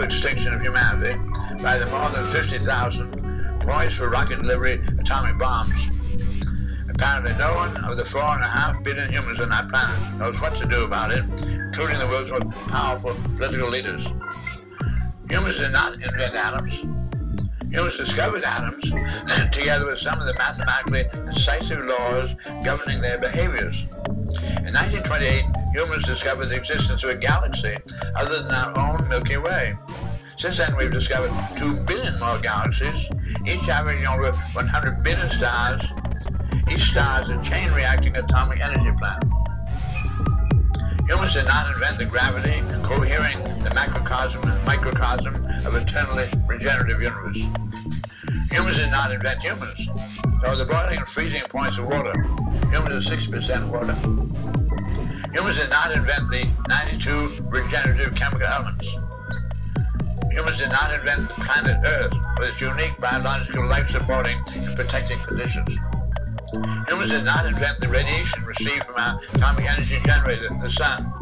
total extinction of humanity by the more than 50,000 poised for rocket delivery atomic bombs. Apparently, no one of the four and a half billion humans on our planet knows what to do about it, including the world's most powerful political leaders. Humans did not invent atoms. Humans discovered atoms together with some of the mathematically incisive laws governing their behaviors. In 1928, humans discovered the existence of a galaxy other than our own Milky Way. Since then, we've discovered 2 billion more galaxies, each averaging over 100 billion stars. Each star is a chain reacting atomic energy plant. Humans did not invent the gravity cohering the macrocosm and microcosm of eternally regenerative universe. Humans did not invent humans. So the boiling and freezing points of water. Humans are 60% water. Humans did not invent the 92 regenerative chemical elements. Humans did not invent the planet Earth with its unique biological life-supporting and protecting conditions. Humans did not invent the radiation received from our atomic energy generator, the sun,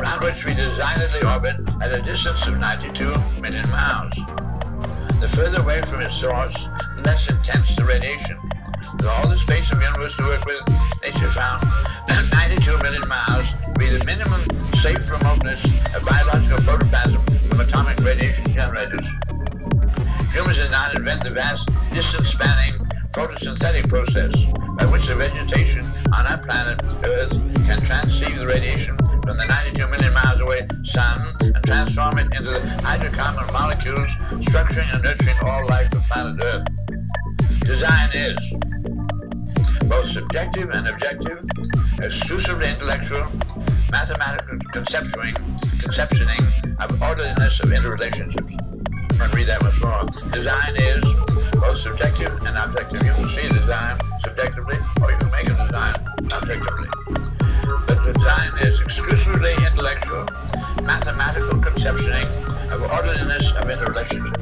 around which we designedly orbit at a distance of 92 million miles. The further away from its source, the less intense the radiation. With all the space of the universe to work with, nature found 92 million miles to be the minimum safe remoteness of biological protoplasm from atomic radiation generators. Humans did not invent the vast distance-spanning photosynthetic process by which the vegetation on our planet Earth can transceive the radiation from the 92 million miles away sun and transform it into the hydrocarbon molecules structuring and nurturing all life on planet Earth. Design is both subjective and objective, exclusively intellectual, mathematical conceptuing, conceptioning of orderliness of interrelationships. I'm read that once more. Design is both subjective and objective. You can see design subjectively, or you can make a design objectively. But design is exclusively intellectual, mathematical conceptioning of orderliness of interrelationships.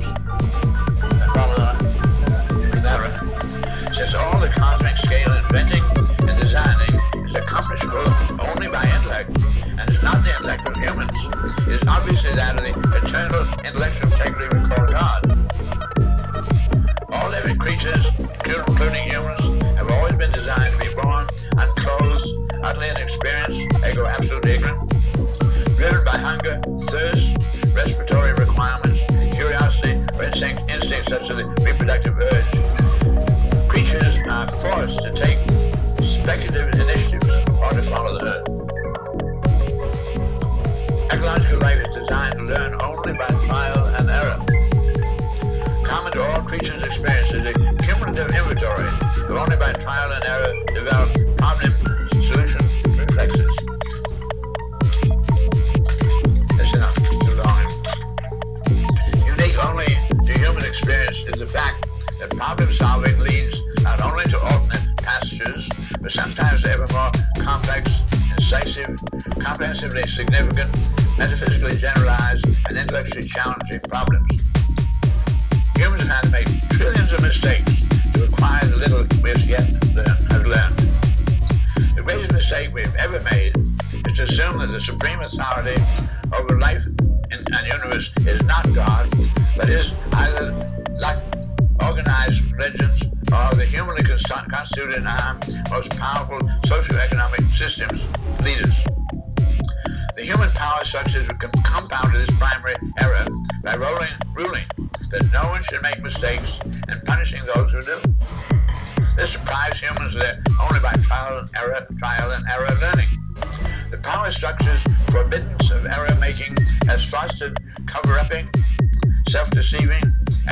The fact that problem solving leads not only to alternate pastures, but sometimes to ever more complex, incisive, comprehensively significant, metaphysically generalized, and intellectually challenging problems. Humans have had to make trillions of mistakes to acquire the little we have yet learn, have learned. The greatest mistake we've ever made is to assume that the supreme authority over life in, and universe is not God, but is either religions, or uh, the humanly constituted and armed most powerful socio-economic systems, leaders. The human power structures have com- compounded this primary error by rolling, ruling that no one should make mistakes and punishing those who do. This deprives humans of their only by trial and error, trial and error learning. The power structure's forbiddance of error making has fostered cover-upping, self-deceiving,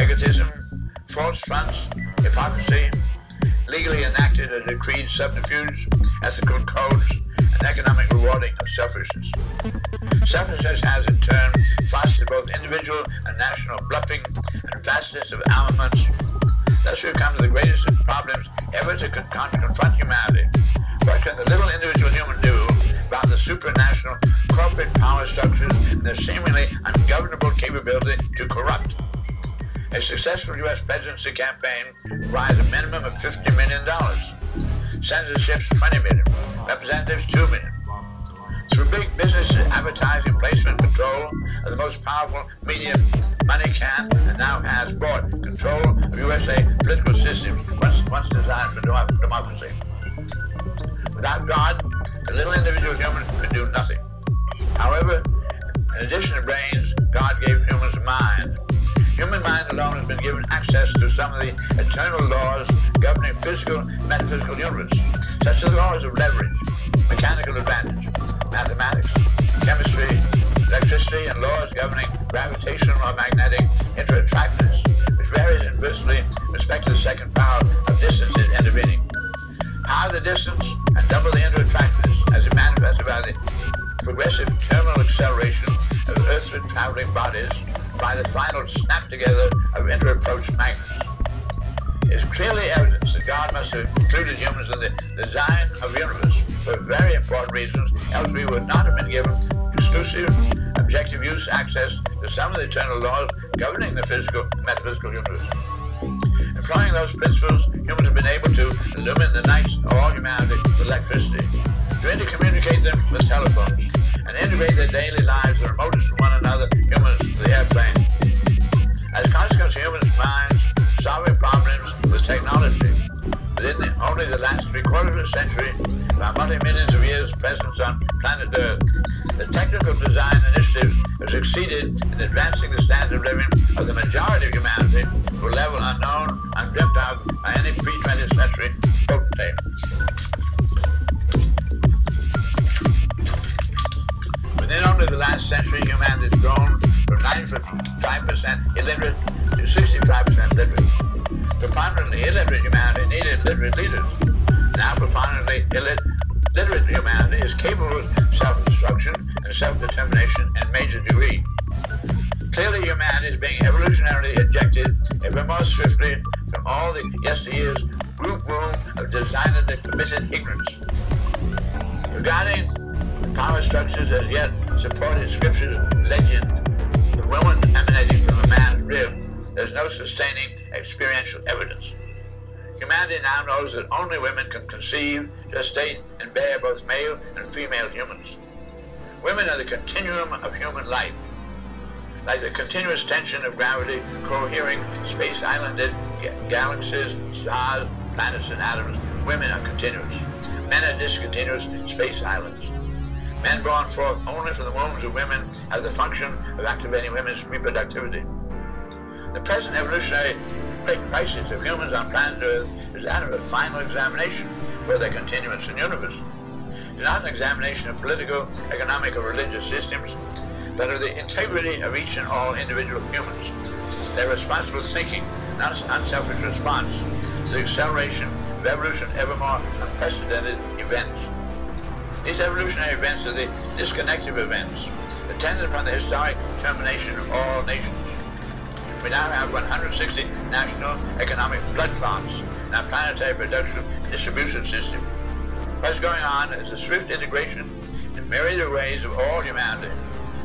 egotism, false fronts, hypocrisy, legally enacted or decreed subterfuge, ethical codes, and economic rewarding of selfishness. Selfishness has in turn fostered both individual and national bluffing and vastness of armaments. Thus we come to the greatest of problems ever to con- confront humanity. What can the little individual human do about the supranational corporate power structures and their seemingly ungovernable capability to corrupt? A successful U.S. presidency campaign requires a minimum of $50 million. Senator ships 20 million. Representatives 2 million. Through big business advertising, placement, control of the most powerful media money can and now has bought control of USA political systems once, once designed for democracy. Without God, the little individual human could do nothing. However, in addition to brains, God given access to some of the eternal laws governing physical and metaphysical universe, such as the laws of leverage, mechanical advantage, mathematics, chemistry, electricity, and laws governing gravitational or magnetic interattractiveness, which varies inversely with respect to the second power of distances intervening. Half the distance and double the interattractiveness as it manifested by the progressive terminal acceleration of earthward traveling bodies by the final snap together of inter-approach magnets. It's clearly evidence that God must have included humans in the design of the universe for very important reasons, else we would not have been given exclusive, objective use access to some of the eternal laws governing the physical metaphysical universe. Employing those principles, humans have been able to illumine the nights of all humanity with electricity, to intercommunicate them with telephones, and integrate their daily lives, the remotest from one another, humans airplane. Needed literate leaders. Now preponderantly illiterate humanity is capable of self-destruction and self-determination in major degree. Clearly humanity is being evolutionarily ejected ever more swiftly from all the yesteryear's group womb of designedly permitted ignorance. Regarding the power structures as yet supported scripture's legend, the woman emanating from a man's rib, there's no sustaining experiential evidence. Humanity now knows that only women can conceive, gestate, and bear both male and female humans. Women are the continuum of human life. Like the continuous tension of gravity cohering space islanded galaxies, stars, planets, and atoms, women are continuous. Men are discontinuous space islands. Men born forth only from the wombs of women have the function of activating women's reproductivity. The present evolutionary great crisis of humans on planet Earth is that of a final examination for their continuance in the universe. It is not an examination of political, economic, or religious systems, but of the integrity of each and all individual humans, their responsible thinking, not unselfish response to the acceleration of evolution ever more unprecedented events. These evolutionary events are the disconnective events, attendant upon the historic termination of all nations. We now have 160 national economic clots in our planetary production distribution system. What's going on is a swift integration in myriad ways of all humanity,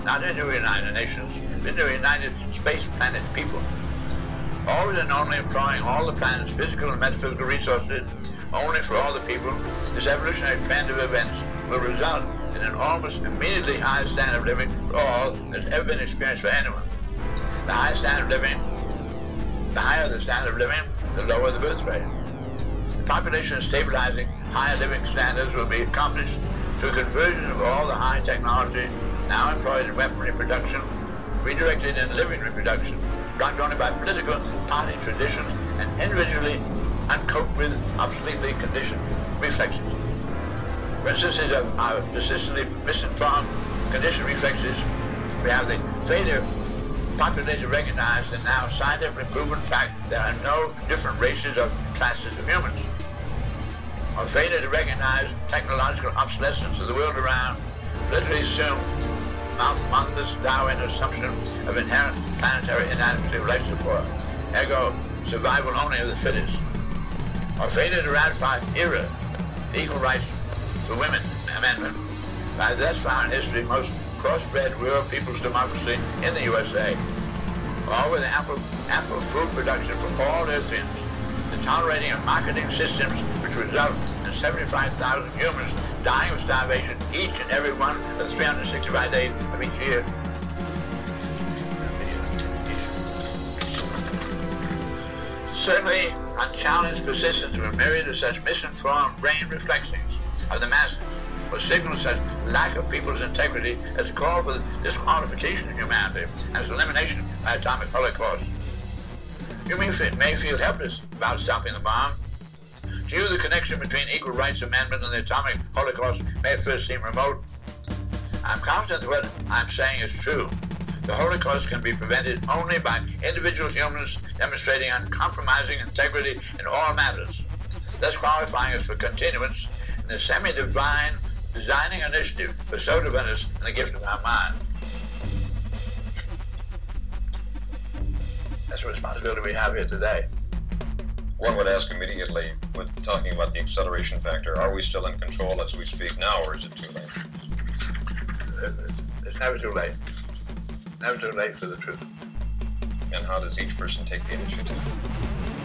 not into the United Nations, but into the United Space Planet people. Always and only employing all the planet's physical and metaphysical resources only for all the people, this evolutionary trend of events will result in an almost immediately higher standard of living for all that's ever been experienced for anyone. The higher standard of living, the higher the standard of living, the lower the birth rate. The population stabilizing higher living standards will be accomplished through conversion of all the high technology now employed in weaponry production, redirected in living reproduction, blocked only by political and party traditions and individually uncoped with obsoletely conditioned reflexes. For instance, our persistently misinformed conditioned reflexes, we have the failure population recognized the now scientifically proven fact that there are no different races or classes of humans. Or failure to recognize technological obsolescence of the world around, literally assume Malthus Darwin assumption of inherent planetary inadequacy of life support, ergo survival only of the fittest. Or failure to ratify ERA, equal rights for women amendment by thus far in history most crossbred rural people's democracy in the USA, all with ample, ample food production for all Earthians, the tolerating of marketing systems which result in 375,000 humans dying of starvation each and every one of the 365 days of each year. Certainly, unchallenged persistence of a myriad of such misinformed brain reflections of the masses will signal such lack of people's integrity as a call for disqualification of humanity and its elimination by atomic holocaust. You may feel helpless about stopping the bomb. To you, the connection between equal rights amendment and the atomic holocaust may at first seem remote. I'm confident that what I'm saying is true. The Holocaust can be prevented only by individual humans demonstrating uncompromising integrity in all matters, thus qualifying us for continuance in the semi-divine designing initiative bestowed upon us in the gift of our mind. That's the responsibility we have here today. One would ask immediately, with talking about the acceleration factor, are we still in control as we speak now, or is it too late? It's never too late. Never too late for the truth. And how does each person take the initiative?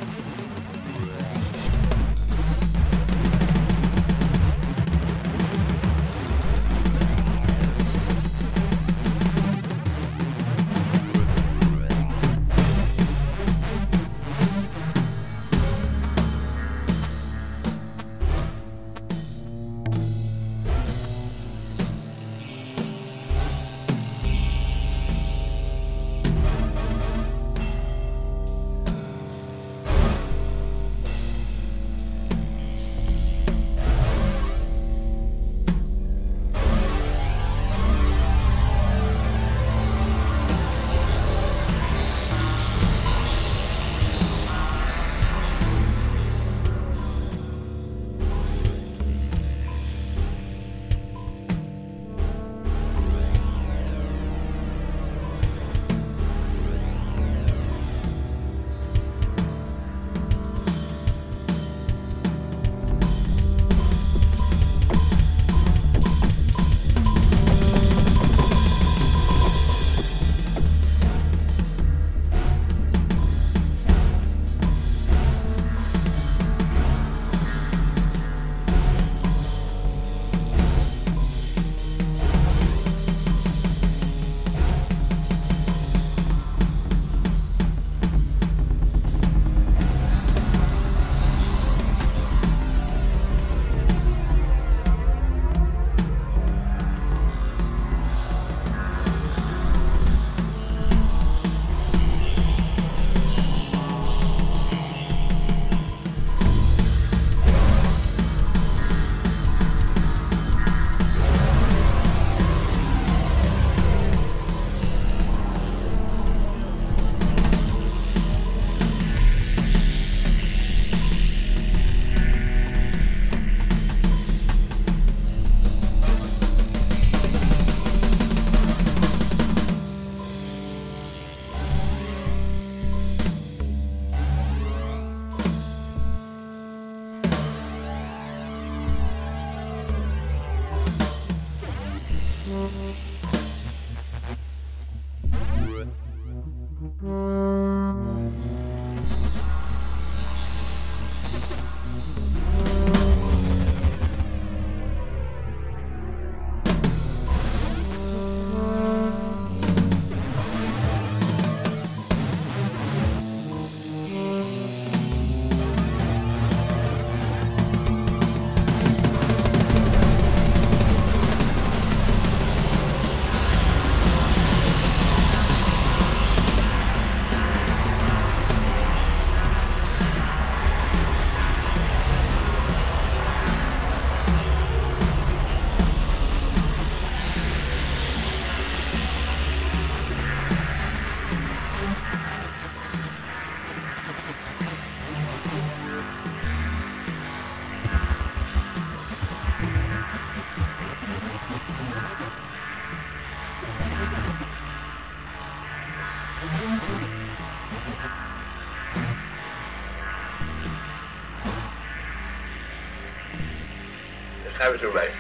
Never too late.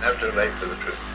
Never too late for the truth.